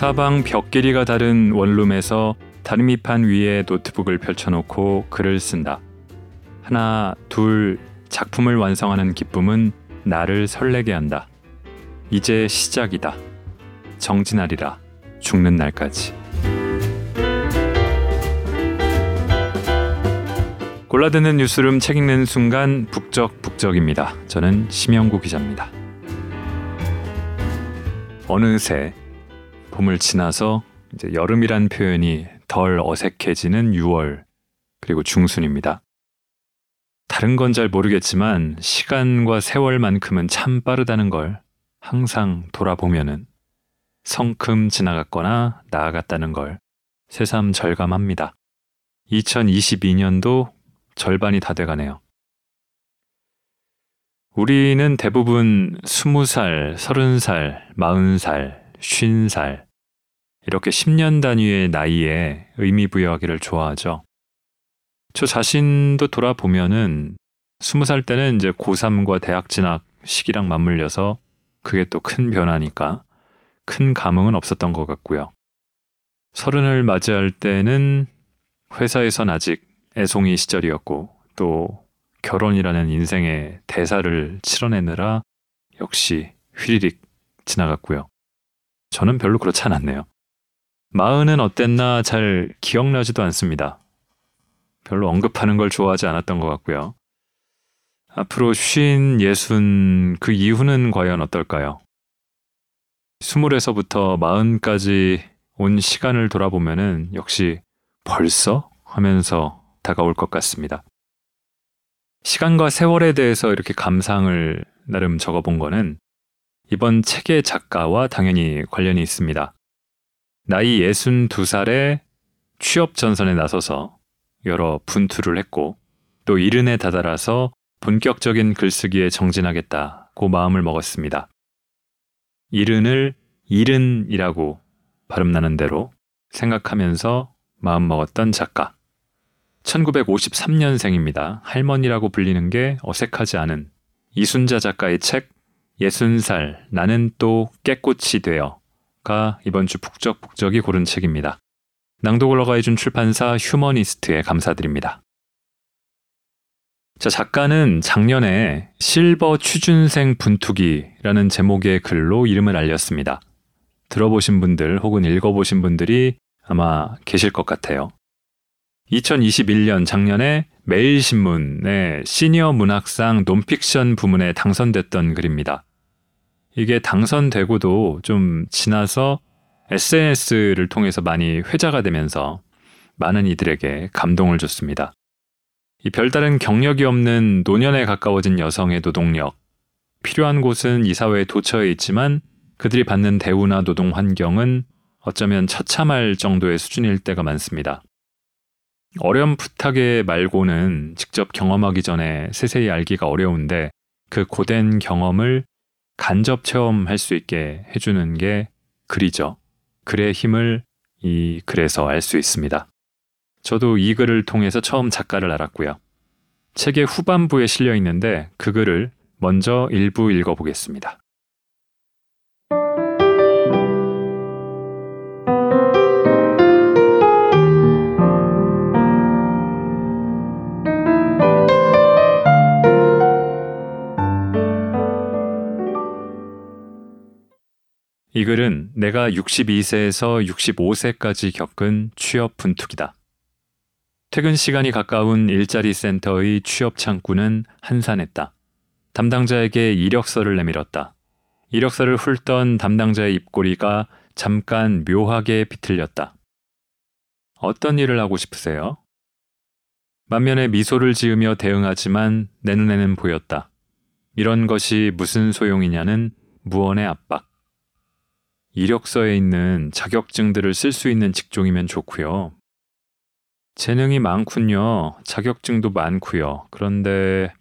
사방 벽 길이가 다른 원룸에서 다리미판 위에 노트북을 펼쳐놓고 글을 쓴다. 하나, 둘, 작품을 완성하는 기쁨은 나를 설레게 한다. 이제 시작이다. 정진하리라. 죽는 날까지. 골라드는 뉴스룸 책 읽는 순간 북적북적입니다. 저는 심영구 기자입니다. 어느새 봄을 지나서 이제 여름이란 표현이 덜 어색해지는 6월 그리고 중순입니다. 다른 건 잘 모르겠지만 시간과 세월만큼은 참 빠르다는 걸 항상 돌아보면은 성큼 지나갔거나 나아갔다는 걸 새삼 절감합니다. 2022년도 절반이 다 돼가네요. 우리는 대부분 20살, 30살, 40살, 50살, 이렇게 10년 단위의 나이에 의미 부여하기를 좋아하죠. 저 자신도 돌아보면은 20살 때는 이제 고3과 대학 진학 시기랑 맞물려서 그게 또 큰 변화니까 큰 감흥은 없었던 것 같고요. 서른을 맞이할 때는 회사에선 아직 애송이 시절이었고 또 결혼이라는 인생의 대사를 치러내느라 역시 휘리릭 지나갔고요. 저는 별로 그렇지 않았네요. 마흔은 어땠나 잘 기억나지도 않습니다. 별로 언급하는 걸 좋아하지 않았던 것 같고요. 앞으로 쉰, 예순, 그 이후는 과연 어떨까요? 스물에서부터 마흔까지 온 시간을 돌아보면은 역시 벌써 하면서 다가올 것 같습니다. 시간과 세월에 대해서 이렇게 감상을 나름 적어본 거는 이번 책의 작가와 당연히 관련이 있습니다. 나이 62살에 취업 전선에 나서서 여러 분투를 했고 또 이른에 다다라서 본격적인 글쓰기에 정진하겠다고 마음을 먹었습니다. 이른을 이른이라고 발음나는 대로 생각하면서 마음 먹었던 작가. 1953년생입니다. 할머니라고 불리는 게 어색하지 않은 이순자 작가의 책 예순 살 나는 또 깨꽃이 되어 가 이번 주 북적북적이 고른 책입니다. 낭독을 허가해준 출판사 휴머니스트에 감사드립니다. 자, 작가는 작년에 실버 취준생 분투기라는 제목의 글로 이름을 알렸습니다. 들어보신 분들 혹은 읽어보신 분들이 아마 계실 것 같아요. 2021년 작년에 매일신문의 시니어 문학상 논픽션 부문에 당선됐던 글입니다. 이게 당선되고도 좀 지나서 SNS를 통해서 많이 회자가 되면서 많은 이들에게 감동을 줬습니다. 이 별다른 경력이 없는 노년에 가까워진 여성의 노동력, 필요한 곳은 이 사회에 도처에 있지만 그들이 받는 대우나 노동 환경은 어쩌면 처참할 정도의 수준일 때가 많습니다. 어렴풋하게 말고는 직접 경험하기 전에 세세히 알기가 어려운데 그 고된 경험을 간접 체험할 수 있게 해주는 게 글이죠. 글의 힘을 이 글에서 알 수 있습니다. 저도 이 글을 통해서 처음 작가를 알았고요. 책의 후반부에 실려 있는데 그 글을 먼저 일부 읽어보겠습니다. 이 글은 내가 62세에서 65세까지 겪은 취업 분투기다. 퇴근 시간이 가까운 일자리 센터의 취업 창구는 한산했다. 담당자에게 이력서를 내밀었다. 이력서를 훑던 담당자의 입꼬리가 잠깐 묘하게 비틀렸다. 어떤 일을 하고 싶으세요? 만면에 미소를 지으며 대응하지만 내 눈에는 보였다. 이런 것이 무슨 소용이냐는 무언의 압박. 이력서에 있는 자격증들을 쓸 수 있는 직종이면 좋고요. 재능이 많군요. 자격증도 많고요. 그런데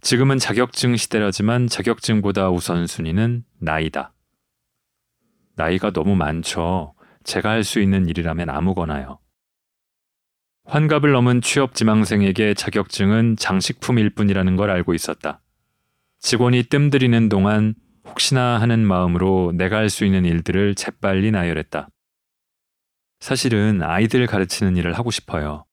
지금은 자격증 시대라지만 자격증보다 우선순위는 나이다. 나이가 너무 많죠. 제가 할 수 있는 일이라면 아무거나요. 환갑을 넘은 취업 지망생에게 자격증은 장식품일 뿐이라는 걸 알고 있었다. 직원이 뜸들이는 동안 혹시나 하는 마음으로 내가 할 수 있는 일들을 재빨리 나열했다. 사실은 아이들 가르치는 일을 하고 싶어요.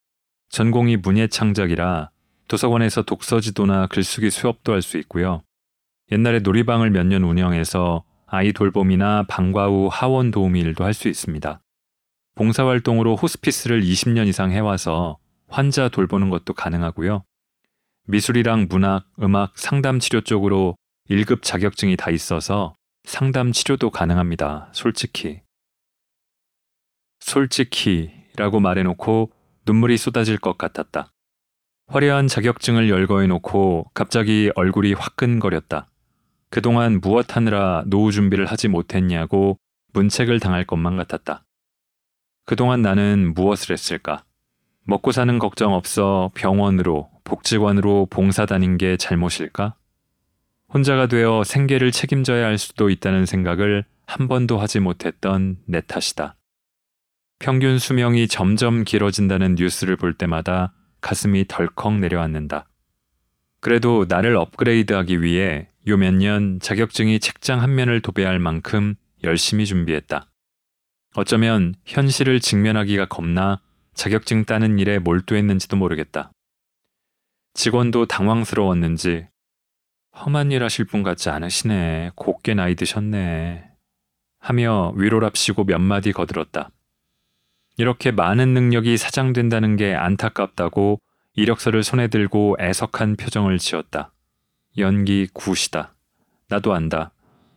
전공이 문예 창작이라 도서관에서 독서지도나 글쓰기 수업도 할 수 있고요. 옛날에 놀이방을 몇 년 운영해서 아이 돌봄이나 방과 후 하원 도우미 일도 할 수 있습니다. 봉사활동으로 호스피스를 20년 이상 해와서 환자 돌보는 것도 가능하고요. 미술이랑 문학, 음악, 상담 치료 쪽으로 1급 자격증이 다 있어서 상담 치료도 가능합니다. 솔직히. 솔직히 라고 말해놓고 눈물이 쏟아질 것 같았다. 화려한 자격증을 열거해놓고 갑자기 얼굴이 화끈거렸다. 그동안 무엇 하느라 노후 준비를 하지 못했냐고 문책을 당할 것만 같았다. 그동안 나는 무엇을 했을까? 먹고 사는 걱정 없어 병원으로, 복지관으로 봉사 다닌 게 잘못일까? 혼자가 되어 생계를 책임져야 할 수도 있다는 생각을 한 번도 하지 못했던 내 탓이다. 평균 수명이 점점 길어진다는 뉴스를 볼 때마다 가슴이 덜컥 내려앉는다. 그래도 나를 업그레이드하기 위해 요 몇 년 자격증이 책장 한 면을 도배할 만큼 열심히 준비했다. 어쩌면 현실을 직면하기가 겁나 자격증 따는 일에 몰두했는지도 모르겠다. 직원도 당황스러웠는지 험한 일 하실 분 같지 않으시네. 곱게 나이 드셨네. 하며 위로랍시고 몇 마디 거들었다. 이렇게 많은 능력이 사장된다는 게 안타깝다고 이력서를 손에 들고 애석한 표정을 지었다. 연기 굿이다. 나도 안다.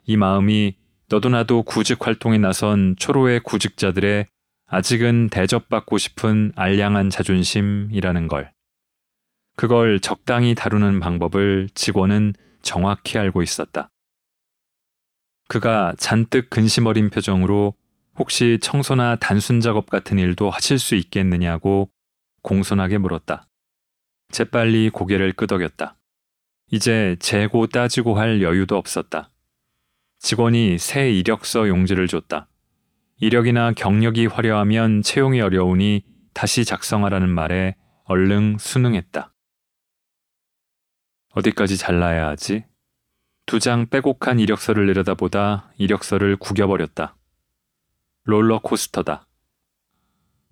이 마음이 너도 나도 구직 활동에 나선 초로의 구직자들의 아직은 대접받고 싶은 알량한 자존심이라는 걸. 그걸 적당히 다루는 방법을 직원은 정확히 알고 있었다. 그가 잔뜩 근심 어린 표정으로 혹시 청소나 단순 작업 같은 일도 하실 수 있겠느냐고 공손하게 물었다. 재빨리 고개를 끄덕였다. 이제 재고 따지고 할 여유도 없었다. 직원이 새 이력서 용지를 줬다. 이력이나 경력이 화려하면 채용이 어려우니 다시 작성하라는 말에 얼른 순응했다. 어디까지 잘라야 하지? 두 장 빼곡한 이력서를 내려다보다 이력서를 구겨버렸다. 롤러코스터다.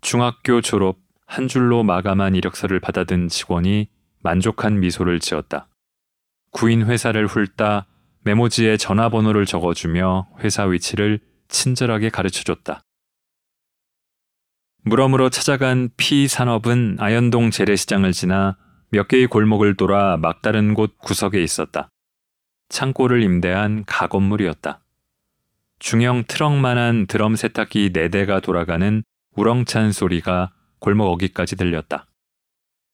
중학교 졸업 한 줄로 마감한 이력서를 받아든 직원이 만족한 미소를 지었다. 구인 회사를 훑다 메모지에 전화번호를 적어주며 회사 위치를 친절하게 가르쳐줬다. 물어물어 찾아간 피 산업은 아현동 재래시장을 지나 몇 개의 골목을 돌아 막다른 곳 구석에 있었다. 창고를 임대한 가건물이었다. 중형 트럭만한 드럼 세탁기 4대가 돌아가는 우렁찬 소리가 골목 어기까지 들렸다.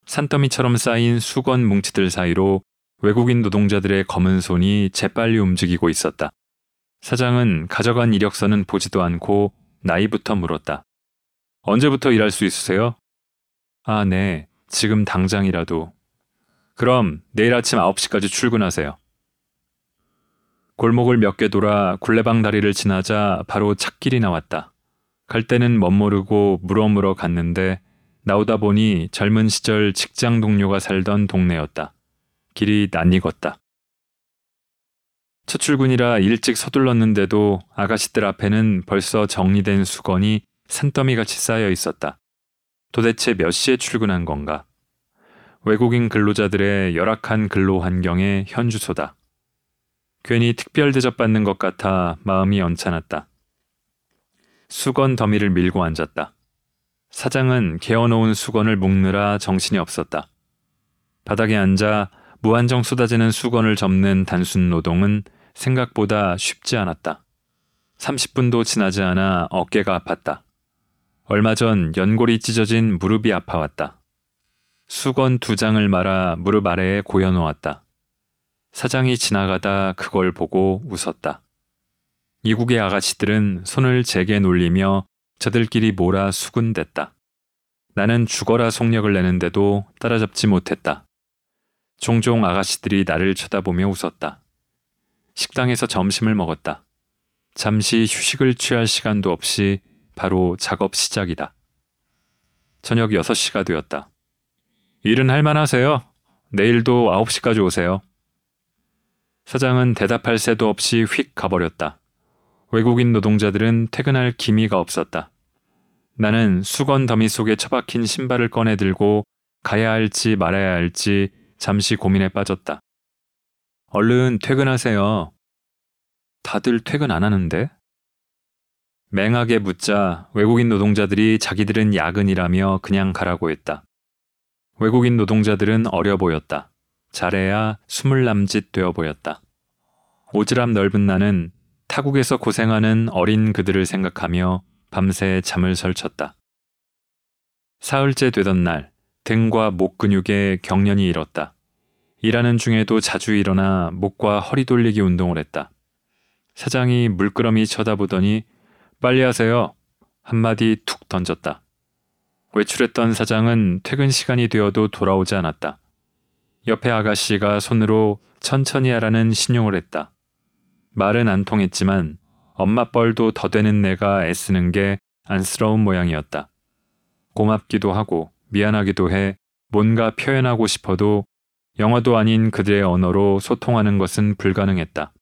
산더미처럼 쌓인 수건 뭉치들 사이로 외국인 노동자들의 검은 손이 재빨리 움직이고 있었다. 사장은 가져간 이력서는 보지도 않고 나이부터 물었다. 언제부터 일할 수 있으세요? 아, 네. 지금 당장이라도. 그럼 내일 아침 9시까지 출근하세요. 골목을 몇 개 돌아 굴레방 다리를 지나자 바로 찻길이 나왔다. 갈 때는 멋모르고 물어물어 갔는데 나오다 보니 젊은 시절 직장 동료가 살던 동네였다. 길이 낯익었다. 첫 출근이라 일찍 서둘렀는데도 아가씨들 앞에는 벌써 정리된 수건이 산더미 같이 쌓여 있었다. 도대체 몇 시에 출근한 건가? 외국인 근로자들의 열악한 근로 환경의 현주소다. 괜히 특별 대접받는 것 같아 마음이 언짢았다. 수건 더미를 밀고 앉았다. 사장은 개어놓은 수건을 묶느라 정신이 없었다. 바닥에 앉아 무한정 쏟아지는 수건을 접는 단순 노동은 생각보다 쉽지 않았다. 30분도 지나지 않아 어깨가 아팠다. 얼마 전 연골이 찢어진 무릎이 아파왔다. 수건 두 장을 말아 무릎 아래에 고여놓았다. 사장이 지나가다 그걸 보고 웃었다. 이국의 아가씨들은 손을 제게 놀리며 저들끼리 몰아 수군댔다. 나는 죽어라 속력을 내는데도 따라잡지 못했다. 종종 아가씨들이 나를 쳐다보며 웃었다. 식당에서 점심을 먹었다. 잠시 휴식을 취할 시간도 없이 바로 작업 시작이다. 저녁 6시가 되었다. 일은 할만하세요? 내일도 9시까지 오세요. 사장은 대답할 새도 없이 휙 가버렸다. 외국인 노동자들은 퇴근할 기미가 없었다. 나는 수건 더미 속에 처박힌 신발을 꺼내 들고 가야 할지 말아야 할지 잠시 고민에 빠졌다. 얼른 퇴근하세요. 다들 퇴근 안 하는데? 맹하게 묻자 외국인 노동자들이 자기들은 야근이라며 그냥 가라고 했다. 외국인 노동자들은 어려 보였다. 잘해야 스물 남짓 되어 보였다. 오지랖 넓은 나는 타국에서 고생하는 어린 그들을 생각하며 밤새 잠을 설쳤다. 사흘째 되던 날 등과 목 근육에 경련이 일었다. 일하는 중에도 자주 일어나 목과 허리 돌리기 운동을 했다. 사장이 물끄러미 쳐다보더니 빨리 하세요. 한마디 툭 던졌다. 외출했던 사장은 퇴근 시간이 되어도 돌아오지 않았다. 옆에 아가씨가 손으로 천천히 하라는 신용을 했다. 말은 안 통했지만 엄마 뻘도 더 되는 내가 애쓰는 게 안쓰러운 모양이었다. 고맙기도 하고 미안하기도 해 뭔가 표현하고 싶어도 영어도 아닌 그들의 언어로 소통하는 것은 불가능했다.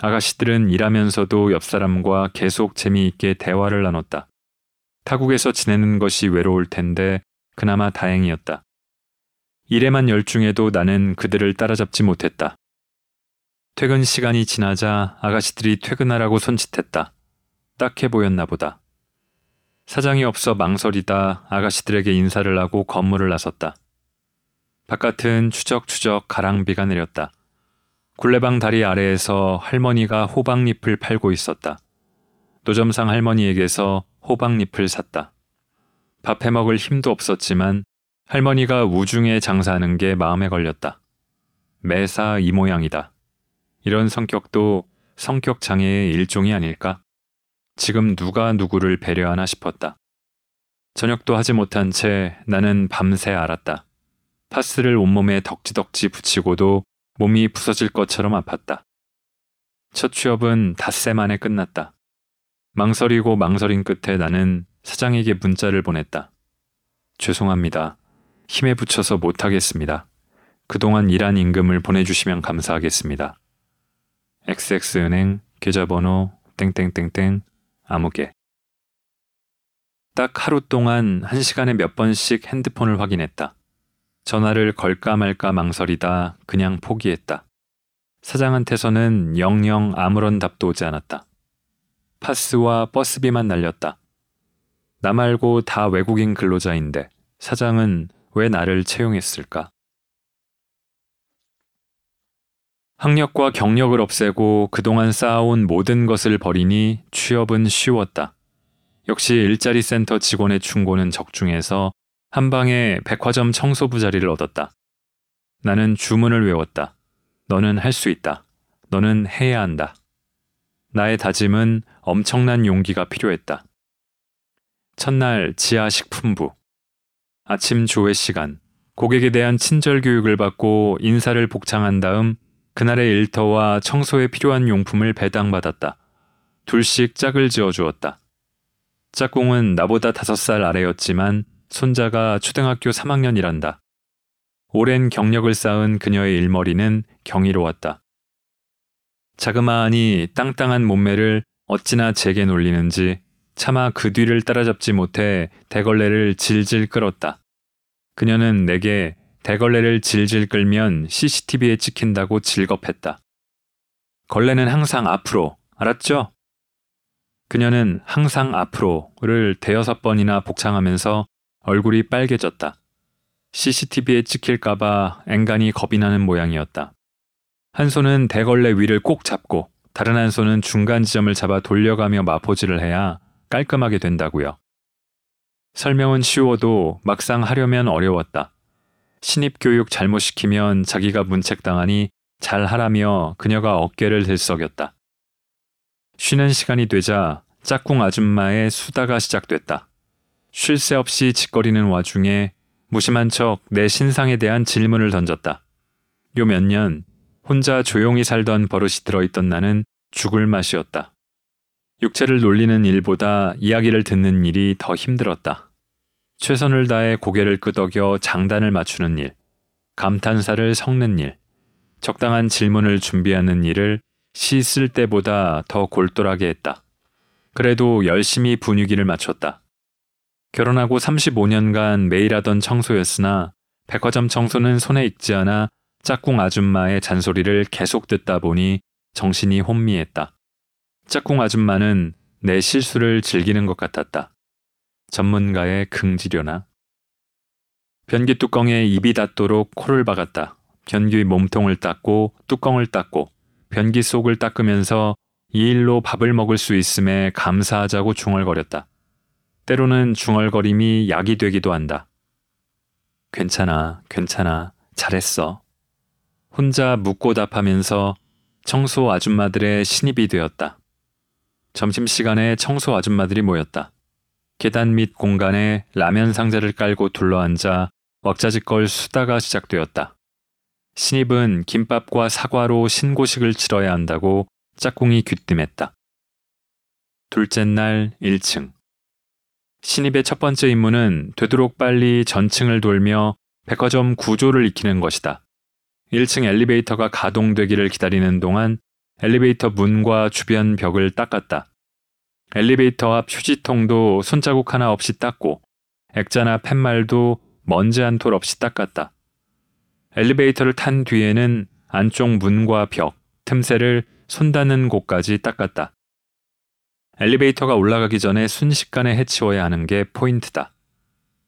아가씨들은 일하면서도 옆 사람과 계속 재미있게 대화를 나눴다. 타국에서 지내는 것이 외로울 텐데 그나마 다행이었다. 일에만 열중해도 나는 그들을 따라잡지 못했다. 퇴근 시간이 지나자 아가씨들이 퇴근하라고 손짓했다. 딱해 보였나 보다. 사장이 없어 망설이다 아가씨들에게 인사를 하고 건물을 나섰다. 바깥은 추적추적 가랑비가 내렸다. 굴레방 다리 아래에서 할머니가 호박잎을 팔고 있었다. 노점상 할머니에게서 호박잎을 샀다. 밥 해 먹을 힘도 없었지만 할머니가 우중에 장사하는 게 마음에 걸렸다. 매사 이 모양이다. 이런 성격도 성격 장애의 일종이 아닐까? 지금 누가 누구를 배려하나 싶었다. 저녁도 하지 못한 채 나는 밤새 알았다. 파스를 온몸에 덕지덕지 붙이고도 몸이 부서질 것처럼 아팠다. 첫 취업은 닷새 만에 끝났다. 망설이고 망설인 끝에 나는 사장에게 문자를 보냈다. 죄송합니다. 힘에 붙여서 못하겠습니다. 그동안 일한 임금을 보내주시면 감사하겠습니다. XX은행 계좌번호 땡땡땡땡 아무개 딱 하루 동안 한 시간에 몇 번씩 핸드폰을 확인했다. 전화를 걸까 말까 망설이다 그냥 포기했다. 사장한테서는 영영 아무런 답도 오지 않았다. 파스와 버스비만 날렸다. 나 말고 다 외국인 근로자인데 사장은 왜 나를 채용했을까? 학력과 경력을 없애고 그동안 쌓아온 모든 것을 버리니 취업은 쉬웠다. 역시 일자리 센터 직원의 충고는 적중해서 한 방에 백화점 청소부 자리를 얻었다. 나는 주문을 외웠다. 너는 할 수 있다. 너는 해야 한다. 나의 다짐은 엄청난 용기가 필요했다. 첫날 지하 식품부. 아침 조회 시간. 고객에 대한 친절 교육을 받고 인사를 복창한 다음 그날의 일터와 청소에 필요한 용품을 배당받았다. 둘씩 짝을 지어 주었다. 짝꿍은 나보다 다섯 살 아래였지만 손자가 초등학교 3학년이란다. 오랜 경력을 쌓은 그녀의 일머리는 경이로웠다. 자그마하니 땅땅한 몸매를 어찌나 제게 놀리는지 차마 그 뒤를 따라잡지 못해 대걸레를 질질 끌었다. 그녀는 내게 대걸레를 질질 끌면 CCTV에 찍힌다고 질겁했다. 걸레는 항상 앞으로, 알았죠? 그녀는 항상 앞으로를 대여섯 번이나 복창하면서 얼굴이 빨개졌다. CCTV에 찍힐까봐 앵간히 겁이 나는 모양이었다. 한 손은 대걸레 위를 꼭 잡고 다른 한 손은 중간 지점을 잡아 돌려가며 마포질을 해야 깔끔하게 된다고요. 설명은 쉬워도 막상 하려면 어려웠다. 신입 교육 잘못 시키면 자기가 문책당하니 잘 하라며 그녀가 어깨를 들썩였다. 쉬는 시간이 되자 짝꿍 아줌마의 수다가 시작됐다. 쉴 새 없이 짓거리는 와중에 무심한 척 내 신상에 대한 질문을 던졌다. 요 몇 년 혼자 조용히 살던 버릇이 들어있던 나는 죽을 맛이었다. 육체를 놀리는 일보다 이야기를 듣는 일이 더 힘들었다. 최선을 다해 고개를 끄덕여 장단을 맞추는 일, 감탄사를 섞는 일, 적당한 질문을 준비하는 일을 시 쓸 때보다 더 골똘하게 했다. 그래도 열심히 분위기를 맞췄다. 결혼하고 35년간 매일 하던 청소였으나 백화점 청소는 손에 익지 않아 짝꿍 아줌마의 잔소리를 계속 듣다 보니 정신이 혼미했다. 짝꿍 아줌마는 내 실수를 즐기는 것 같았다. 전문가의 긍지려나? 변기 뚜껑에 입이 닿도록 코를 박았다. 변기 몸통을 닦고 뚜껑을 닦고 변기 속을 닦으면서 이 일로 밥을 먹을 수 있음에 감사하자고 중얼거렸다. 때로는 중얼거림이 약이 되기도 한다. 괜찮아, 괜찮아, 잘했어. 혼자 묻고 답하면서 청소 아줌마들의 신입이 되었다. 점심시간에 청소 아줌마들이 모였다. 계단 밑 공간에 라면 상자를 깔고 둘러앉아 왁자지껄 수다가 시작되었다. 신입은 김밥과 사과로 신고식을 치러야 한다고 짝꿍이 귀띔했다. 둘째 날 1층. 신입의 첫 번째 임무는 되도록 빨리 전층을 돌며 백화점 구조를 익히는 것이다. 1층 엘리베이터가 가동되기를 기다리는 동안 엘리베이터 문과 주변 벽을 닦았다. 엘리베이터 앞 휴지통도 손자국 하나 없이 닦고 액자나 팻말도 먼지 한 톨 없이 닦았다. 엘리베이터를 탄 뒤에는 안쪽 문과 벽, 틈새를 손 닿는 곳까지 닦았다. 엘리베이터가 올라가기 전에 순식간에 해치워야 하는 게 포인트다.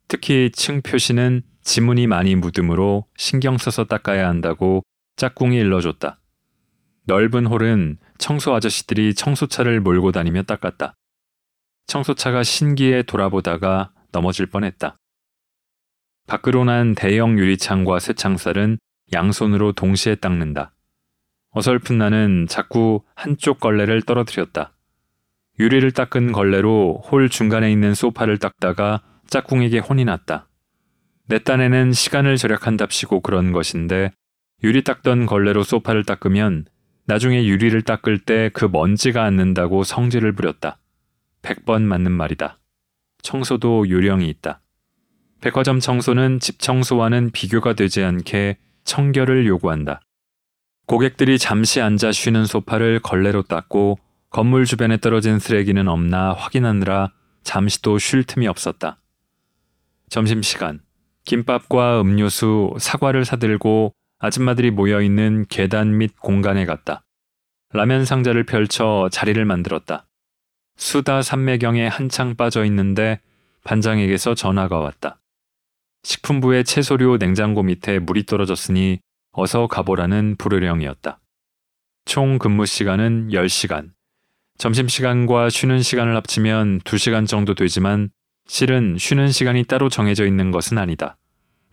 특히 층 표시는 지문이 많이 묻으므로 신경 써서 닦아야 한다고 짝꿍이 일러줬다. 넓은 홀은 청소 아저씨들이 청소차를 몰고 다니며 닦았다. 청소차가 신기해 돌아보다가 넘어질 뻔했다. 밖으로 난 대형 유리창과 쇠창살은 양손으로 동시에 닦는다. 어설픈 나는 자꾸 한쪽 걸레를 떨어뜨렸다. 유리를 닦은 걸레로 홀 중간에 있는 소파를 닦다가 짝꿍에게 혼이 났다. 내 딴에는 시간을 절약한답시고 그런 것인데 유리 닦던 걸레로 소파를 닦으면 나중에 유리를 닦을 때 그 먼지가 앉는다고 성질을 부렸다. 100번 맞는 말이다. 청소도 요령이 있다. 백화점 청소는 집 청소와는 비교가 되지 않게 청결을 요구한다. 고객들이 잠시 앉아 쉬는 소파를 걸레로 닦고 건물 주변에 떨어진 쓰레기는 없나 확인하느라 잠시도 쉴 틈이 없었다. 점심시간, 김밥과 음료수, 사과를 사들고 아줌마들이 모여있는 계단 및 공간에 갔다. 라면 상자를 펼쳐 자리를 만들었다. 수다 삼매경에 한창 빠져 있는데 반장에게서 전화가 왔다. 식품부의 채소류 냉장고 밑에 물이 떨어졌으니 어서 가보라는 불효령이었다. 총 근무 시간은 10시간. 점심시간과 쉬는 시간을 합치면 2시간 정도 되지만 실은 쉬는 시간이 따로 정해져 있는 것은 아니다.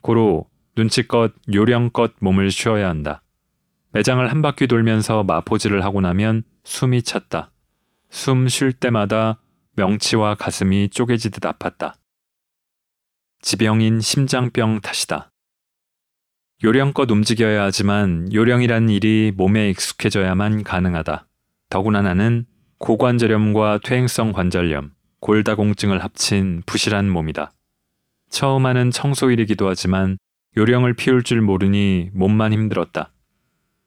고로 눈치껏 요령껏 몸을 쉬어야 한다. 매장을 한 바퀴 돌면서 마포질을 하고 나면 숨이 찼다. 숨 쉴 때마다 명치와 가슴이 쪼개지듯 아팠다. 지병인 심장병 탓이다. 요령껏 움직여야 하지만 요령이란 일이 몸에 익숙해져야만 가능하다. 더구나 나는 고관절염과 퇴행성 관절염, 골다공증을 합친 부실한 몸이다. 처음 하는 청소일이기도 하지만 요령을 피울 줄 모르니 몸만 힘들었다.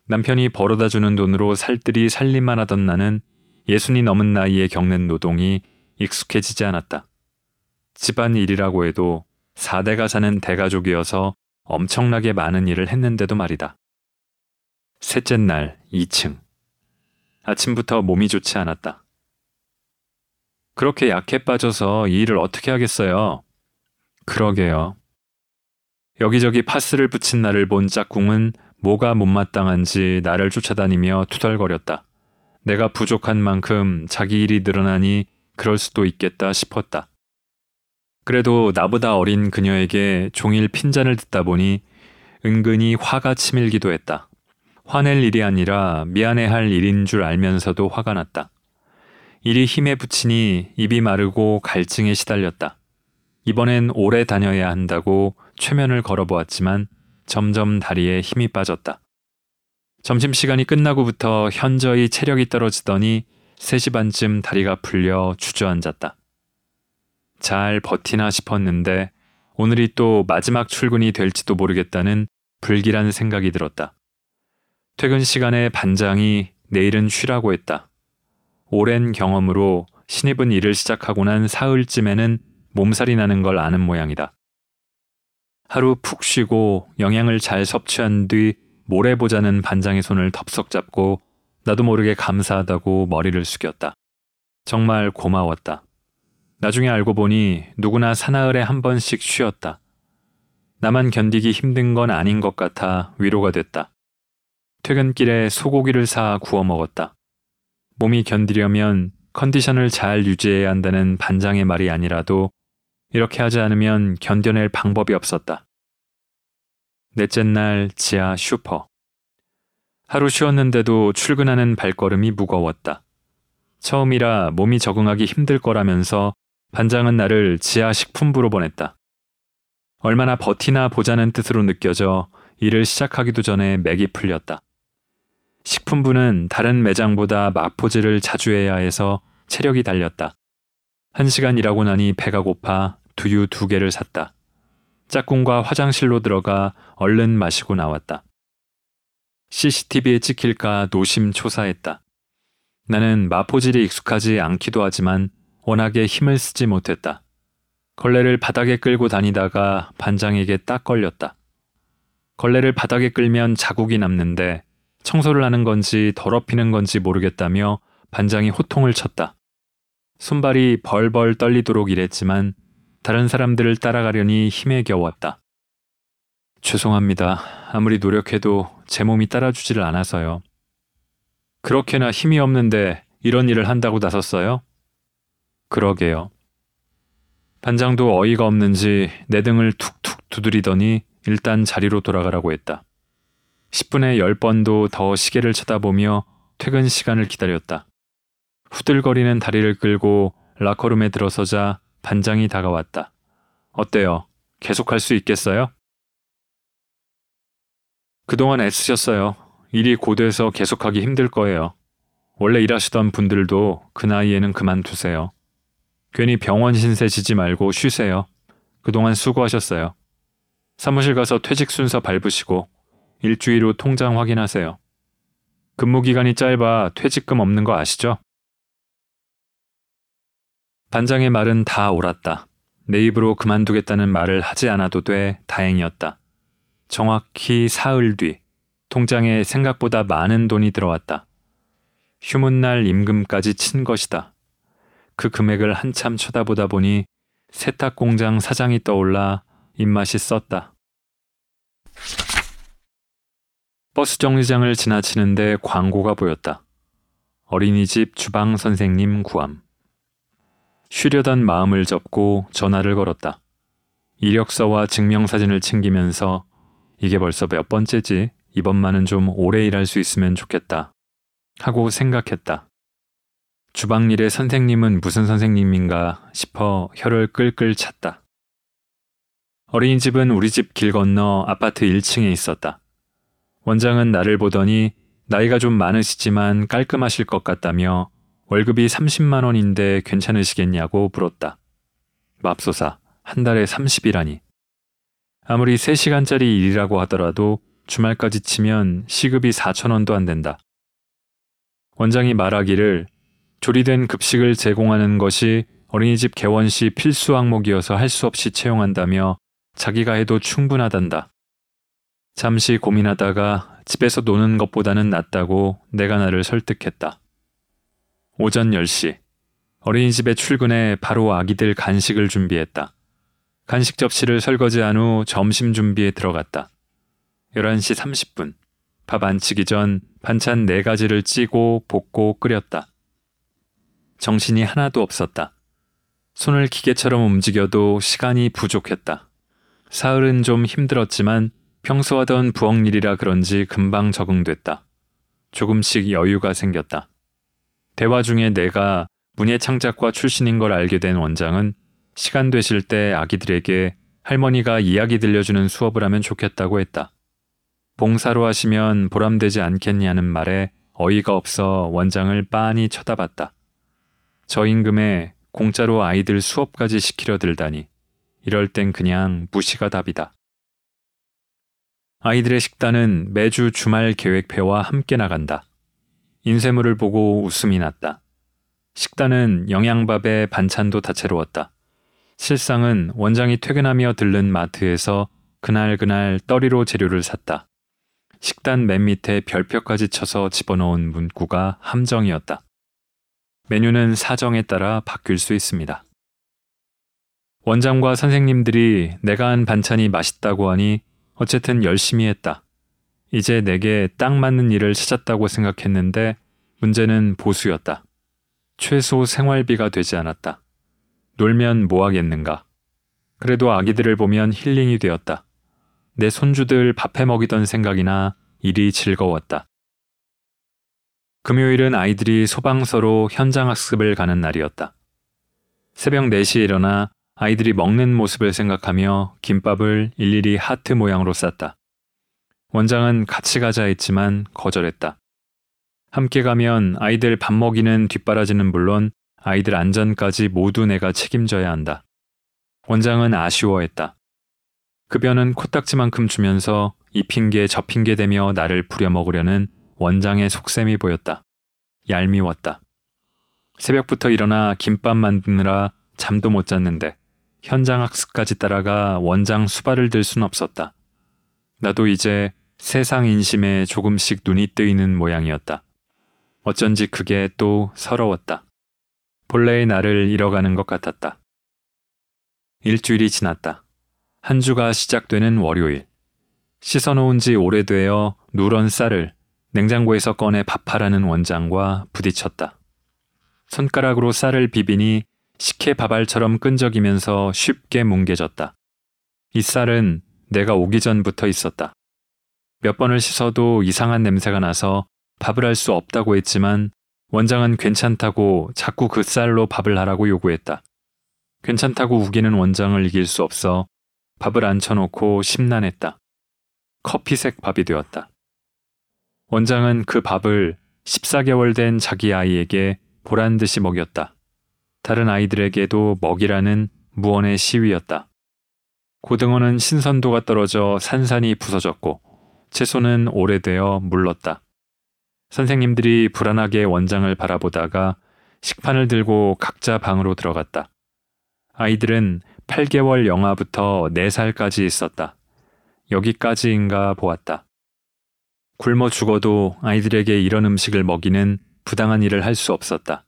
남편이 벌어다 주는 돈으로 살뜰히 살림만 하던 나는 예순이 넘은 나이에 겪는 노동이 익숙해지지 않았다. 집안 일이라고 해도 4대가 사는 대가족이어서 엄청나게 많은 일을 했는데도 말이다. 셋째 날 2층. 아침부터 몸이 좋지 않았다. 그렇게 약해 빠져서 이 일을 어떻게 하겠어요? 그러게요. 여기저기 파스를 붙인 나를 본 짝꿍은 뭐가 못마땅한지 나를 쫓아다니며 투덜거렸다. 내가 부족한 만큼 자기 일이 늘어나니 그럴 수도 있겠다 싶었다. 그래도 나보다 어린 그녀에게 종일 핀잔을 듣다 보니 은근히 화가 치밀기도 했다. 화낼 일이 아니라 미안해할 일인 줄 알면서도 화가 났다. 일이 힘에 붙이니 입이 마르고 갈증에 시달렸다. 이번엔 오래 다녀야 한다고 최면을 걸어보았지만 점점 다리에 힘이 빠졌다. 점심시간이 끝나고부터 현저히 체력이 떨어지더니 3시 반쯤 다리가 풀려 주저앉았다. 잘 버티나 싶었는데 오늘이 또 마지막 출근이 될지도 모르겠다는 불길한 생각이 들었다. 퇴근 시간에 반장이 내일은 쉬라고 했다. 오랜 경험으로 신입은 일을 시작하고 난 사흘쯤에는 몸살이 나는 걸 아는 모양이다. 하루 푹 쉬고 영양을 잘 섭취한 뒤 모레 보자는 반장의 손을 덥석 잡고 나도 모르게 감사하다고 머리를 숙였다. 정말 고마웠다. 나중에 알고 보니 누구나 사나흘에 한 번씩 쉬었다. 나만 견디기 힘든 건 아닌 것 같아 위로가 됐다. 퇴근길에 소고기를 사 구워 먹었다. 몸이 견디려면 컨디션을 잘 유지해야 한다는 반장의 말이 아니라도 이렇게 하지 않으면 견뎌낼 방법이 없었다. 넷째 날 지하 슈퍼. 하루 쉬었는데도 출근하는 발걸음이 무거웠다. 처음이라 몸이 적응하기 힘들 거라면서 반장은 나를 지하 식품부로 보냈다. 얼마나 버티나 보자는 뜻으로 느껴져 일을 시작하기도 전에 맥이 풀렸다. 식품부는 다른 매장보다 마포질을 자주 해야 해서 체력이 달렸다. 한 시간 일하고 나니 배가 고파 두유 두 개를 샀다. 짝꿍과 화장실로 들어가 얼른 마시고 나왔다. CCTV에 찍힐까 노심초사했다. 나는 마포질이 익숙하지 않기도 하지만 워낙에 힘을 쓰지 못했다. 걸레를 바닥에 끌고 다니다가 반장에게 딱 걸렸다. 걸레를 바닥에 끌면 자국이 남는데 청소를 하는 건지 더럽히는 건지 모르겠다며 반장이 호통을 쳤다. 손발이 벌벌 떨리도록 일했지만 다른 사람들을 따라가려니 힘에 겨웠다. 죄송합니다. 아무리 노력해도 제 몸이 따라주지를 않아서요. 그렇게나 힘이 없는데 이런 일을 한다고 나섰어요? 그러게요. 반장도 어이가 없는지 내 등을 툭툭 두드리더니 일단 자리로 돌아가라고 했다. 10분에 10번도 더 시계를 쳐다보며 퇴근 시간을 기다렸다. 후들거리는 다리를 끌고 라커룸에 들어서자 반장이 다가왔다. 어때요? 계속할 수 있겠어요? 그동안 애쓰셨어요. 일이 고돼서 계속하기 힘들 거예요. 원래 일하시던 분들도 그 나이에는 그만두세요. 괜히 병원 신세 지지 말고 쉬세요. 그동안 수고하셨어요. 사무실 가서 퇴직 순서 밟으시고 일주일 후 통장 확인하세요. 근무 기간이 짧아 퇴직금 없는 거 아시죠? 반장의 말은 다 옳았다. 내 입으로 그만두겠다는 말을 하지 않아도 돼 다행이었다. 정확히 사흘 뒤 통장에 생각보다 많은 돈이 들어왔다. 휴문 날 임금까지 친 것이다. 그 금액을 한참 쳐다보다 보니 세탁 공장 사장이 떠올라 입맛이 썼다. 버스 정류장을 지나치는데 광고가 보였다. 어린이집 주방 선생님 구함. 쉬려던 마음을 접고 전화를 걸었다. 이력서와 증명사진을 챙기면서 이게 벌써 몇 번째지? 이번만은 좀 오래 일할 수 있으면 좋겠다. 하고 생각했다. 주방 일의 선생님은 무슨 선생님인가 싶어 혀를 끌끌 찼다. 어린이집은 우리 집 길 건너 아파트 1층에 있었다. 원장은 나를 보더니 나이가 좀 많으시지만 깔끔하실 것 같다며 월급이 30만 원인데 괜찮으시겠냐고 물었다. 맙소사, 한 달에 30이라니. 아무리 3시간짜리 일이라고 하더라도 주말까지 치면 시급이 4천 원도 안 된다. 원장이 말하기를 조리된 급식을 제공하는 것이 어린이집 개원 시 필수 항목이어서 할 수 없이 채용한다며 자기가 해도 충분하단다. 잠시 고민하다가 집에서 노는 것보다는 낫다고 내가 나를 설득했다. 오전 10시. 어린이집에 출근해 바로 아기들 간식을 준비했다. 간식 접시를 설거지한 후 점심 준비에 들어갔다. 11시 30분. 밥 안 치기 전 반찬 4가지를 찌고 볶고 끓였다. 정신이 하나도 없었다. 손을 기계처럼 움직여도 시간이 부족했다. 사흘은 좀 힘들었지만 평소 하던 부엌 일이라 그런지 금방 적응됐다. 조금씩 여유가 생겼다. 대화 중에 내가 문예 창작과 출신인 걸 알게 된 원장은 시간 되실 때 아기들에게 할머니가 이야기 들려주는 수업을 하면 좋겠다고 했다. 봉사로 하시면 보람되지 않겠냐는 말에 어이가 없어 원장을 빤히 쳐다봤다. 저 임금에 공짜로 아이들 수업까지 시키려 들다니. 이럴 땐 그냥 무시가 답이다. 아이들의 식단은 매주 주말 계획표와 함께 나간다. 인쇄물을 보고 웃음이 났다. 식단은 영양밥에 반찬도 다채로웠다. 실상은 원장이 퇴근하며 들른 마트에서 그날 그날 떠리로 재료를 샀다. 식단 맨 밑에 별표까지 쳐서 집어넣은 문구가 함정이었다. 메뉴는 사정에 따라 바뀔 수 있습니다. 원장과 선생님들이 내가 한 반찬이 맛있다고 하니 어쨌든 열심히 했다. 이제 내게 딱 맞는 일을 찾았다고 생각했는데 문제는 보수였다. 최소 생활비가 되지 않았다. 놀면 뭐 하겠는가. 그래도 아기들을 보면 힐링이 되었다. 내 손주들 밥해 먹이던 생각이나 일이 즐거웠다. 금요일은 아이들이 소방서로 현장 학습을 가는 날이었다. 새벽 4시에 일어나 아이들이 먹는 모습을 생각하며 김밥을 일일이 하트 모양으로 쌌다. 원장은 같이 가자 했지만 거절했다. 함께 가면 아이들 밥 먹이는 뒷바라지는 물론 아이들 안전까지 모두 내가 책임져야 한다. 원장은 아쉬워했다. 급여는 코딱지만큼 주면서 이 핑계 저 핑계 대며 나를 부려먹으려는 원장의 속셈이 보였다. 얄미웠다. 새벽부터 일어나 김밥 만드느라 잠도 못 잤는데 현장 학습까지 따라가 원장 수발을 들 순 없었다. 나도 이제 세상 인심에 조금씩 눈이 뜨이는 모양이었다. 어쩐지 그게 또 서러웠다. 본래의 나를 잃어가는 것 같았다. 일주일이 지났다. 한 주가 시작되는 월요일. 씻어놓은 지 오래되어 누런 쌀을 냉장고에서 꺼내 밥하라는 원장과 부딪혔다. 손가락으로 쌀을 비비니 식혜 밥알처럼 끈적이면서 쉽게 뭉개졌다. 이 쌀은 내가 오기 전부터 있었다. 몇 번을 씻어도 이상한 냄새가 나서 밥을 할 수 없다고 했지만 원장은 괜찮다고 자꾸 그 쌀로 밥을 하라고 요구했다. 괜찮다고 우기는 원장을 이길 수 없어 밥을 앉혀놓고 심란했다. 커피색 밥이 되었다. 원장은 그 밥을 14개월 된 자기 아이에게 보란 듯이 먹였다. 다른 아이들에게도 먹이라는 무언의 시위였다. 고등어는 신선도가 떨어져 산산이 부서졌고 채소는 오래되어 물렀다. 선생님들이 불안하게 원장을 바라보다가 식판을 들고 각자 방으로 들어갔다. 아이들은 8개월 영아부터 4살까지 있었다. 여기까지인가 보았다. 굶어 죽어도 아이들에게 이런 음식을 먹이는 부당한 일을 할 수 없었다.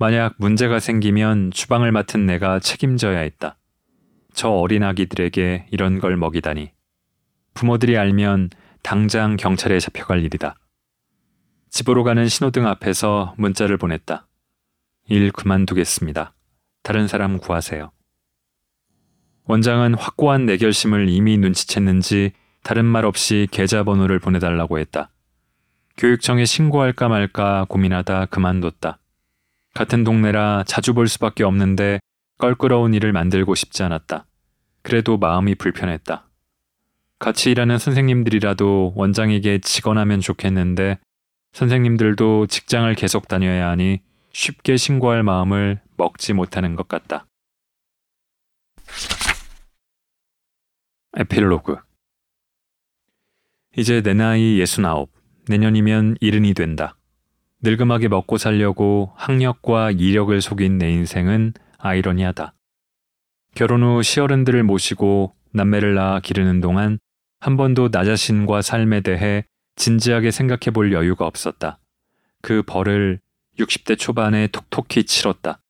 만약 문제가 생기면 주방을 맡은 내가 책임져야 했다. 저 어린 아기들에게 이런 걸 먹이다니. 부모들이 알면 당장 경찰에 잡혀갈 일이다. 집으로 가는 신호등 앞에서 문자를 보냈다. 일 그만두겠습니다. 다른 사람 구하세요. 원장은 확고한 내 결심을 이미 눈치챘는지 다른 말 없이 계좌번호를 보내달라고 했다. 교육청에 신고할까 말까 고민하다 그만뒀다. 같은 동네라 자주 볼 수밖에 없는데 껄끄러운 일을 만들고 싶지 않았다. 그래도 마음이 불편했다. 같이 일하는 선생님들이라도 원장에게 직언하면 좋겠는데 선생님들도 직장을 계속 다녀야 하니 쉽게 신고할 마음을 먹지 못하는 것 같다. 에필로그 이제 내 나이 69, 내년이면 이른이 된다. 늙음하게 먹고 살려고 학력과 이력을 속인 내 인생은 아이러니하다. 결혼 후 시어른들을 모시고 남매를 낳아 기르는 동안 한 번도 나 자신과 삶에 대해 진지하게 생각해 볼 여유가 없었다. 그 벌을 60대 초반에 톡톡히 치렀다.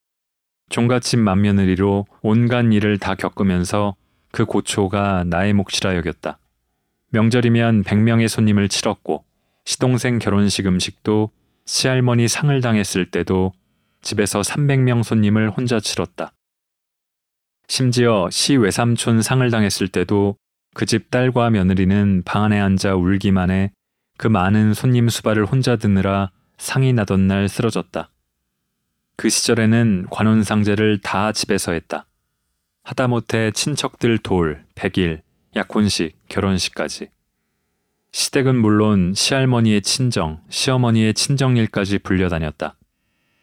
종갓집 맏며느리로 온갖 일을 다 겪으면서 그 고초가 나의 몫이라 여겼다. 명절이면 100명의 손님을 치렀고 시동생 결혼식 음식도 시할머니 상을 당했을 때도 집에서 300명 손님을 혼자 치렀다. 심지어 시 외삼촌 상을 당했을 때도 그 집 딸과 며느리는 방 안에 앉아 울기만 해 그 많은 손님 수발을 혼자 듣느라 상이 나던 날 쓰러졌다. 그 시절에는 관혼상제를 다 집에서 했다. 하다못해 친척들 돌, 백일, 약혼식, 결혼식까지. 시댁은 물론 시할머니의 친정, 시어머니의 친정일까지 불려다녔다.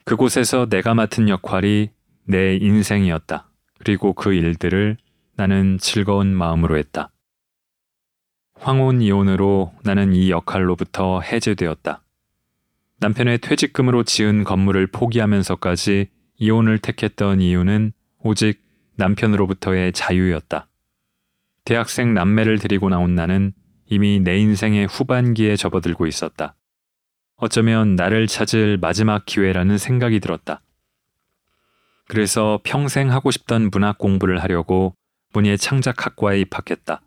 그곳에서 내가 맡은 역할이 내 인생이었다. 그리고 그 일들을 나는 즐거운 마음으로 했다. 황혼 이혼으로 나는 이 역할로부터 해제되었다. 남편의 퇴직금으로 지은 건물을 포기하면서까지 이혼을 택했던 이유는 오직 남편으로부터의 자유였다. 대학생 남매를 데리고 나온 나는 이미 내 인생의 후반기에 접어들고 있었다. 어쩌면 나를 찾을 마지막 기회라는 생각이 들었다. 그래서 평생 하고 싶던 문학 공부를 하려고 문예 창작학과에 입학했다.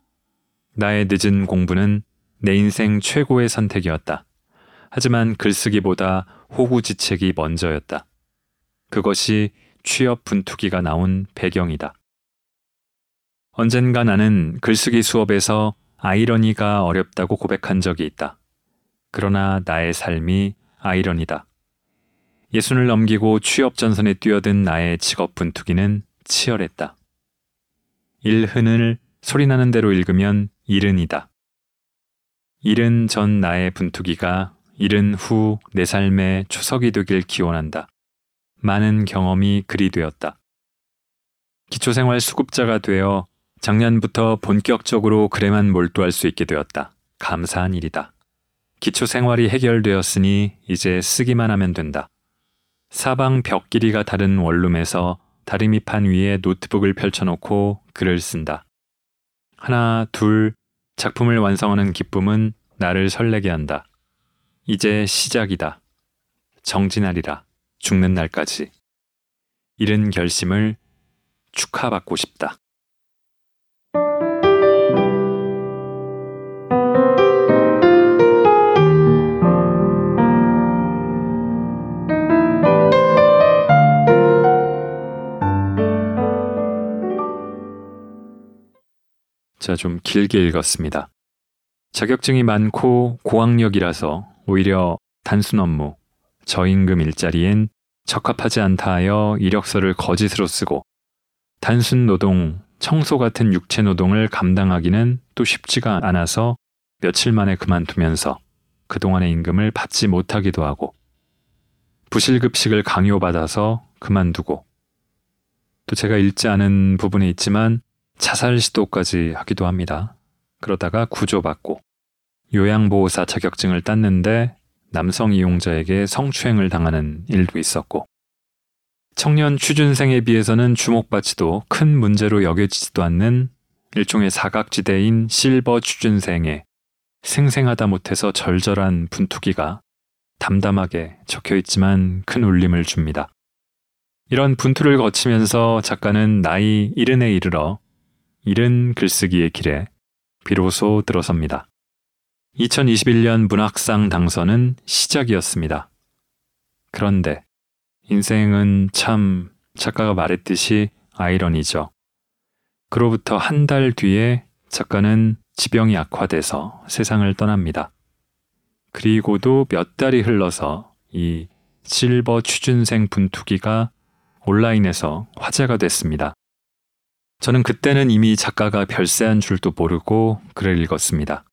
나의 늦은 공부는 내 인생 최고의 선택이었다. 하지만 글쓰기보다 호구지책이 먼저였다. 그것이 취업 분투기가 나온 배경이다. 언젠가 나는 글쓰기 수업에서 아이러니가 어렵다고 고백한 적이 있다. 그러나 나의 삶이 아이러니다. 예순을 넘기고 취업 전선에 뛰어든 나의 직업 분투기는 치열했다. 일흔을 소리나는 대로 읽으면 일흔이다. 일흔 전 나의 분투기가 일흔 후 내 삶의 초석이 되길 기원한다. 많은 경험이 그리 되었다. 기초생활 수급자가 되어 작년부터 본격적으로 글에만 몰두할 수 있게 되었다. 감사한 일이다. 기초 생활이 해결되었으니 이제 쓰기만 하면 된다. 사방 벽 길이가 다른 원룸에서 다리미판 위에 노트북을 펼쳐놓고 글을 쓴다. 하나, 둘, 작품을 완성하는 기쁨은 나를 설레게 한다. 이제 시작이다. 정진하리라. 죽는 날까지. 이른 결심을 축하받고 싶다. 자, 좀 길게 읽었습니다. 자격증이 많고 고학력이라서 오히려 단순 업무, 저임금 일자리엔 적합하지 않다 하여 이력서를 거짓으로 쓰고 단순 노동, 청소 같은 육체 노동을 감당하기는 또 쉽지가 않아서 며칠 만에 그만두면서 그동안의 임금을 받지 못하기도 하고 부실급식을 강요받아서 그만두고 또 제가 읽지 않은 부분이 있지만 자살 시도까지 하기도 합니다. 그러다가 구조받고 요양보호사 자격증을 땄는데 남성 이용자에게 성추행을 당하는 일도 있었고 청년 취준생에 비해서는 주목받지도 큰 문제로 여겨지지도 않는 일종의 사각지대인 실버 취준생에 생생하다 못해서 절절한 분투기가 담담하게 적혀 있지만 큰 울림을 줍니다. 이런 분투를 거치면서 작가는 나이 이른에 이르러 이른 글쓰기의 길에 비로소 들어섭니다. 2021년 문학상 당선은 시작이었습니다. 그런데 인생은 참 작가가 말했듯이 아이러니죠. 그로부터 한 달 뒤에 작가는 지병이 악화돼서 세상을 떠납니다. 그리고도 몇 달이 흘러서 이 실버 취준생 분투기가 온라인에서 화제가 됐습니다. 저는 그때는 이미 작가가 별세한 줄도 모르고 글을 읽었습니다.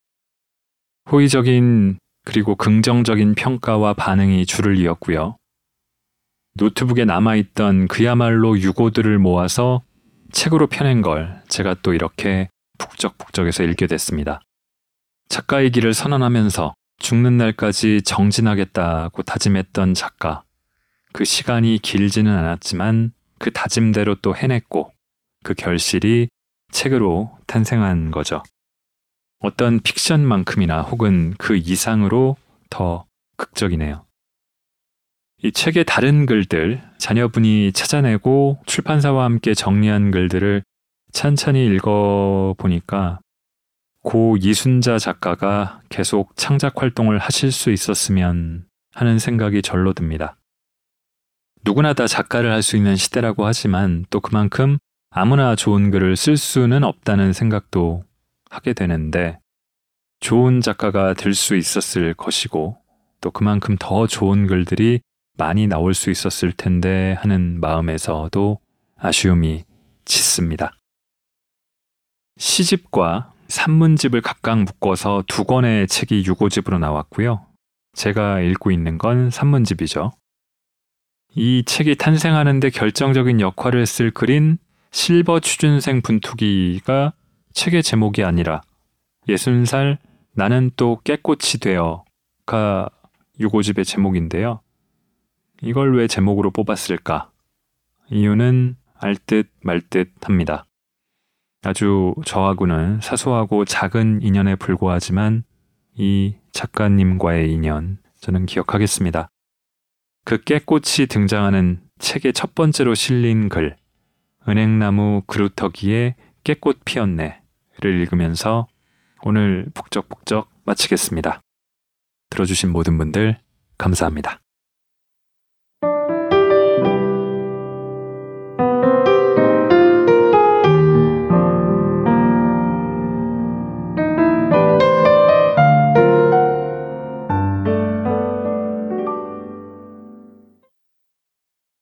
호의적인 그리고 긍정적인 평가와 반응이 줄을 이었고요. 노트북에 남아있던 그야말로 유고들을 모아서 책으로 펴낸 걸 제가 또 이렇게 북적북적해서 읽게 됐습니다. 작가의 길을 선언하면서 죽는 날까지 정진하겠다고 다짐했던 작가. 그 시간이 길지는 않았지만 그 다짐대로 또 해냈고 그 결실이 책으로 탄생한 거죠. 어떤 픽션만큼이나 혹은 그 이상으로 더 극적이네요. 이 책의 다른 글들, 자녀분이 찾아내고 출판사와 함께 정리한 글들을 찬찬히 읽어보니까 고 이순자 작가가 계속 창작 활동을 하실 수 있었으면 하는 생각이 절로 듭니다. 누구나 다 작가를 할 수 있는 시대라고 하지만 또 그만큼 아무나 좋은 글을 쓸 수는 없다는 생각도 하게 되는데 좋은 작가가 될 수 있었을 것이고 또 그만큼 더 좋은 글들이 많이 나올 수 있었을 텐데 하는 마음에서도 아쉬움이 짙습니다. 시집과 산문집을 각각 묶어서 두 권의 책이 유고집으로 나왔고요. 제가 읽고 있는 건 산문집이죠. 이 책이 탄생하는데 결정적인 역할을 쓸 글인 실버 취준생 분투기가 책의 제목이 아니라 예순 살 나는 또 깨꽃이 되어가 유고집의 제목인데요. 이걸 왜 제목으로 뽑았을까? 이유는 알 듯 말 듯 합니다. 아주 저하고는 사소하고 작은 인연에 불과하지만 이 작가님과의 인연 저는 기억하겠습니다. 그 깨꽃이 등장하는 책의 첫 번째로 실린 글 은행나무 그루터기에 깨꽃 피었네를 읽으면서 오늘 북적북적 마치겠습니다. 들어주신 모든 분들 감사합니다.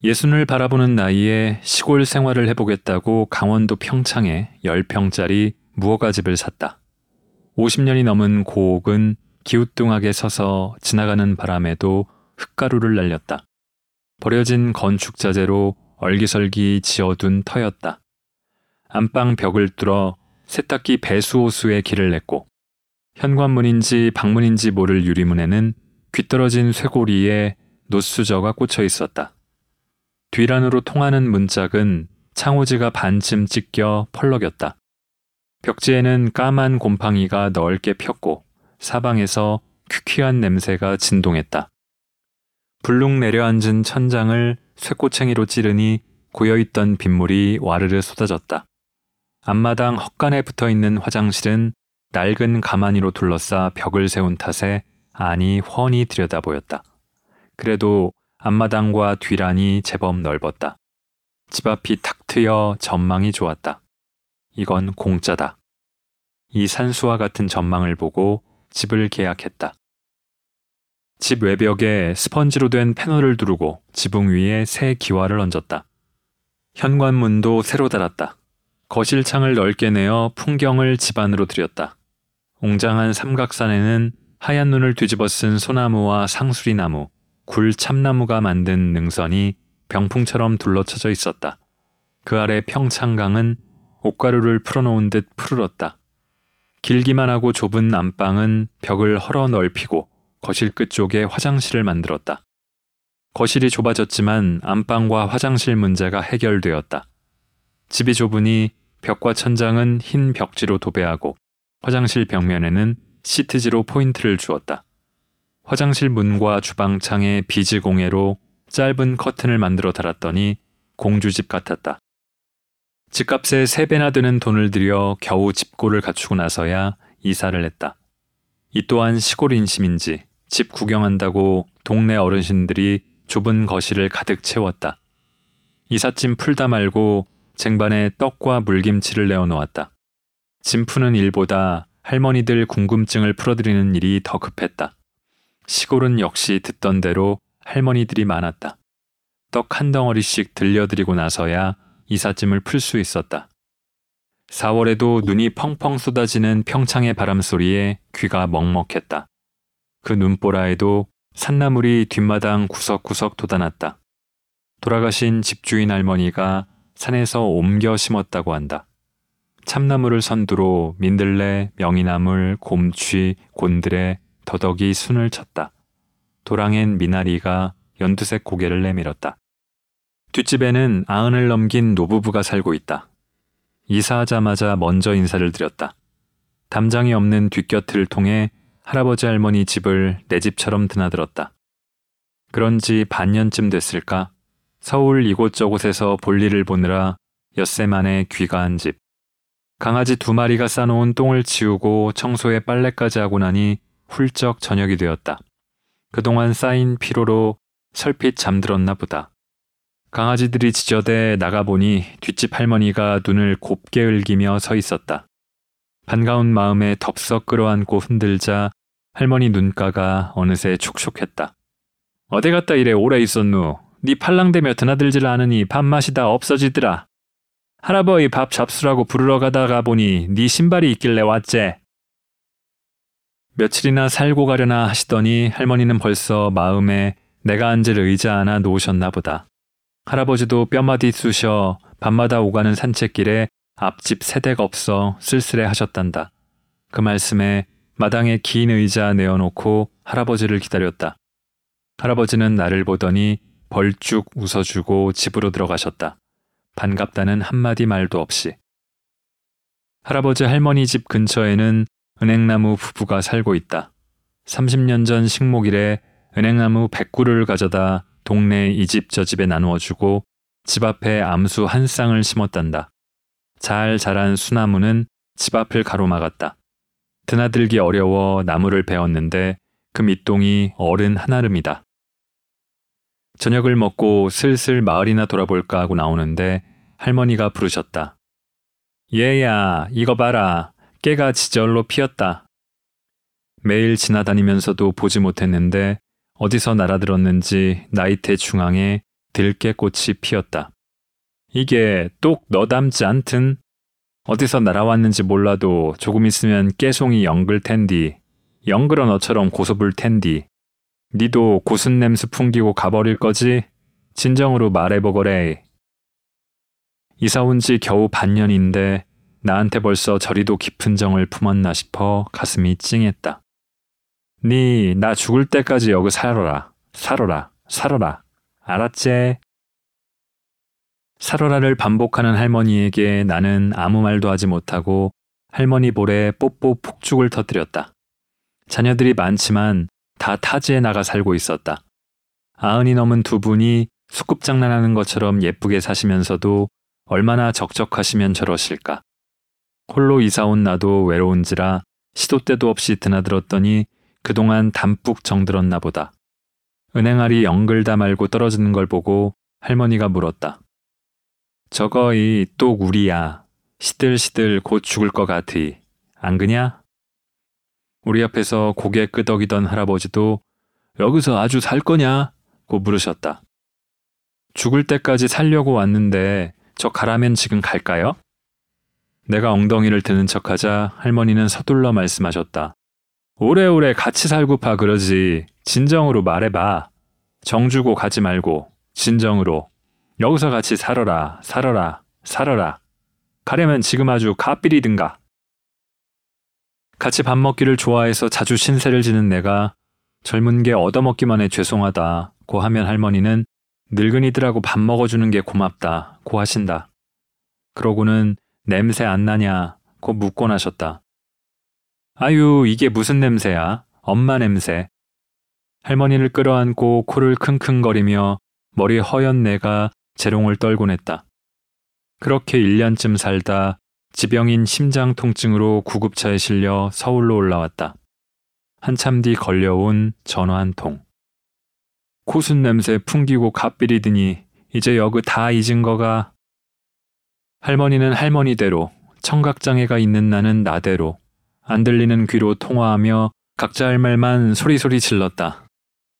예순을 바라보는 나이에 시골 생활을 해보겠다고 강원도 평창에 10평짜리 무허가 집을 샀다. 50년이 넘은 고옥은 기우뚱하게 서서 지나가는 바람에도 흙가루를 날렸다. 버려진 건축 자재로 얼기설기 지어둔 터였다. 안방 벽을 뚫어 세탁기 배수 호수에 길을 냈고 현관문인지 방문인지 모를 유리문에는 귀떨어진 쇠고리에 노수저가 꽂혀 있었다. 뒤란으로 통하는 문짝은 창호지가 반쯤 찢겨 펄럭였다. 벽지에는 까만 곰팡이가 넓게 폈고 사방에서 퀴퀴한 냄새가 진동했다. 불룩 내려앉은 천장을 쇠꼬챙이로 찌르니 고여있던 빗물이 와르르 쏟아졌다. 앞마당 헛간에 붙어 있는 화장실은 낡은 가마니로 둘러싸 벽을 세운 탓에 안이 훤히 들여다 보였다. 그래도 앞마당과 뒤란이 제법 넓었다. 집 앞이 탁 트여 전망이 좋았다. 이건 공짜다. 이 산수와 같은 전망을 보고 집을 계약했다. 집 외벽에 스펀지로 된 패널을 두르고 지붕 위에 새 기와를 얹었다. 현관문도 새로 달았다. 거실 창을 넓게 내어 풍경을 집 안으로 들였다. 웅장한 삼각산에는 하얀 눈을 뒤집어 쓴 소나무와 상수리나무, 굴 참나무가 만든 능선이 병풍처럼 둘러쳐져 있었다. 그 아래 평창강은 옷가루를 풀어놓은 듯 푸르렀다. 길기만 하고 좁은 안방은 벽을 헐어 넓히고 거실 끝 쪽에 화장실을 만들었다. 거실이 좁아졌지만 안방과 화장실 문제가 해결되었다. 집이 좁으니 벽과 천장은 흰 벽지로 도배하고 화장실 벽면에는 시트지로 포인트를 주었다. 화장실 문과 주방 창에 비즈 공예로 짧은 커튼을 만들어 달았더니 공주집 같았다. 집값에 3배나 드는 돈을 들여 겨우 집고를 갖추고 나서야 이사를 했다. 이 또한 시골 인심인지 집 구경한다고 동네 어르신들이 좁은 거실을 가득 채웠다. 이삿짐 풀다 말고 쟁반에 떡과 물김치를 내어 놓았다. 짐 푸는 일보다 할머니들 궁금증을 풀어드리는 일이 더 급했다. 시골은 역시 듣던 대로 할머니들이 많았다. 떡 한 덩어리씩 들려드리고 나서야 이삿짐을 풀 수 있었다. 4월에도 눈이 펑펑 쏟아지는 평창의 바람 소리에 귀가 먹먹했다. 그 눈보라에도 산나물이 뒷마당 구석구석 돋아났다. 돌아가신 집주인 할머니가 산에서 옮겨 심었다고 한다. 참나무를 선두로 민들레, 명이나물, 곰취, 곤드레, 더덕이 순을 쳤다. 도랑엔 미나리가 연두색 고개를 내밀었다. 뒷집에는 아흔을 넘긴 노부부가 살고 있다. 이사하자마자 먼저 인사를 드렸다. 담장이 없는 뒷곁을 통해 할아버지 할머니 집을 내 집처럼 드나들었다. 그런 지 반년쯤 됐을까? 서울 이곳저곳에서 볼일을 보느라 엿새 만에 귀가한 집. 강아지 두 마리가 싸놓은 똥을 치우고 청소에 빨래까지 하고 나니 훌쩍 저녁이 되었다. 그동안 쌓인 피로로 설핏 잠들었나 보다. 강아지들이 지저대 나가보니 뒷집 할머니가 눈을 곱게 흘기며 서 있었다. 반가운 마음에 덥석 끌어안고 흔들자 할머니 눈가가 어느새 촉촉했다. 어디 갔다 이래 오래 있었누? 네 팔랑대며 드나들질 않으니 밥맛이 다 없어지더라. 할아버지 밥 잡수라고 부르러 가다가 보니 네 신발이 있길래 왔제. 며칠이나 살고 가려나 하시더니 할머니는 벌써 마음에 내가 앉을 의자 하나 놓으셨나 보다. 할아버지도 뼈마디 쑤셔 밤마다 오가는 산책길에 앞집 세대가 없어 쓸쓸해 하셨단다. 그 말씀에 마당에 긴 의자 내어놓고 할아버지를 기다렸다. 할아버지는 나를 보더니 벌쭉 웃어주고 집으로 들어가셨다. 반갑다는 한마디 말도 없이. 할아버지 할머니 집 근처에는 은행나무 부부가 살고 있다. 30년 전 식목일에 은행나무 100구를 가져다 동네 이 집 저 집에 나누어 주고 집 앞에 암수 한 쌍을 심었단다. 잘 자란 수나무는 집 앞을 가로막았다. 드나들기 어려워 나무를 베었는데 그 밑동이 어른 한아름이다. 저녁을 먹고 슬슬 마을이나 돌아볼까 하고 나오는데 할머니가 부르셨다. 얘야, 이거 봐라. 깨가 지절로 피었다. 매일 지나다니면서도 보지 못했는데 어디서 날아들었는지 나이테 중앙에 들깨꽃이 피었다. 이게 똑 너 닮지 않든 어디서 날아왔는지 몰라도 조금 있으면 깨송이 영글 텐디. 영글어 너처럼 고소불 텐디. 니도 고순 냄새 풍기고 가버릴 거지? 진정으로 말해보거래. 이사 온 지 겨우 반년인데 나한테 벌써 저리도 깊은 정을 품었나 싶어 가슴이 찡했다. 니 나 죽을 때까지 여기 살아라. 살아라. 살아라. 알았제? 살아라를 반복하는 할머니에게 나는 아무 말도 하지 못하고 할머니 볼에 뽀뽀 폭죽을 터뜨렸다. 자녀들이 많지만 다 타지에 나가 살고 있었다. 아흔이 넘은 두 분이 수급장난하는 것처럼 예쁘게 사시면서도 얼마나 적적하시면 저러실까. 홀로 이사 온 나도 외로운지라 시도 때도 없이 드나들었더니 그동안 담뿍 정들었나 보다. 은행알이 영글다 말고 떨어지는 걸 보고 할머니가 물었다. 저거이 또 우리야. 시들시들 곧 죽을 것 같으이. 안 그냐? 우리 앞에서 고개 끄덕이던 할아버지도 여기서 아주 살 거냐? 고 물으셨다. 죽을 때까지 살려고 왔는데 저 가라면 지금 갈까요? 내가 엉덩이를 드는 척하자 할머니는 서둘러 말씀하셨다. 오래오래 같이 살고파 그러지. 진정으로 말해봐. 정주고 가지 말고 진정으로 여기서 같이 살아라, 살아라, 살아라. 가려면 지금 아주 가삐리든가. 같이 밥 먹기를 좋아해서 자주 신세를 지는 내가 젊은 게 얻어먹기만 해 죄송하다 고 하면 할머니는 늙은이들하고 밥 먹어주는 게 고맙다 고 하신다. 그러고는 냄새 안 나냐 고 묻곤 하셨다. 아유 이게 무슨 냄새야 엄마 냄새. 할머니를 끌어안고 코를 킁킁거리며 머리 허연 내가 재롱을 떨곤 했다. 그렇게 1년쯤 살다 지병인 심장 통증으로 구급차에 실려 서울로 올라왔다. 한참 뒤 걸려온 전화 한 통. 코순 냄새 풍기고 갓비리더니 이제 여그 다 잊은 거가 할머니는 할머니대로 청각장애가 있는 나는 나대로 안 들리는 귀로 통화하며 각자 할 말만 소리소리 질렀다.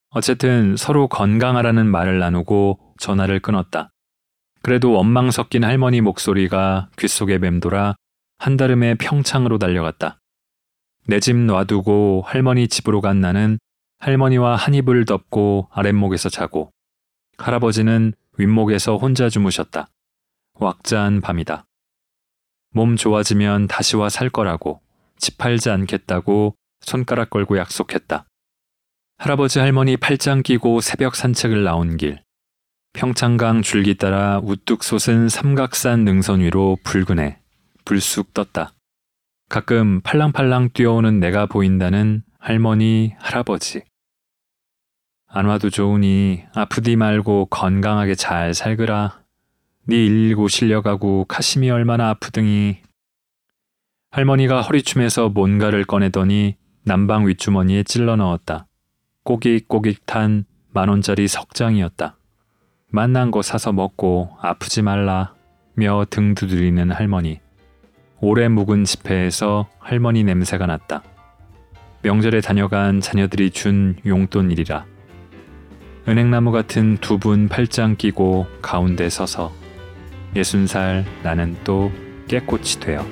어쨌든 서로 건강하라는 말을 나누고 전화를 끊었다. 그래도 원망 섞인 할머니 목소리가 귓속에 맴돌아 한달음에 평창으로 달려갔다. 내 집 놔두고 할머니 집으로 간 나는 할머니와 한 이불 덮고 아랫목에서 자고 할아버지는 윗목에서 혼자 주무셨다. 왁자한 밤이다. 몸 좋아지면 다시 와 살 거라고 집 팔지 않겠다고 손가락 걸고 약속했다. 할아버지 할머니 팔짱 끼고 새벽 산책을 나온 길. 평창강 줄기 따라 우뚝 솟은 삼각산 능선 위로 붉은해 불쑥 떴다. 가끔 팔랑팔랑 뛰어오는 내가 보인다는 할머니, 할아버지. 안 와도 좋으니 아프디 말고 건강하게 잘 살거라. 네 일고 실려가고 가심이 얼마나 아프등이. 할머니가 허리춤에서 뭔가를 꺼내더니 난방 윗주머니에 찔러 넣었다. 꼬깃꼬깃 탄 만원짜리 석장이었다. 만난 거 사서 먹고 아프지 말라 며 등 두드리는 할머니. 오래 묵은 지폐에서 할머니 냄새가 났다. 명절에 다녀간 자녀들이 준 용돈일이라. 은행나무 같은 두 분 팔짱 끼고 가운데 서서 예순 살 나는 또 깨꽃이 되어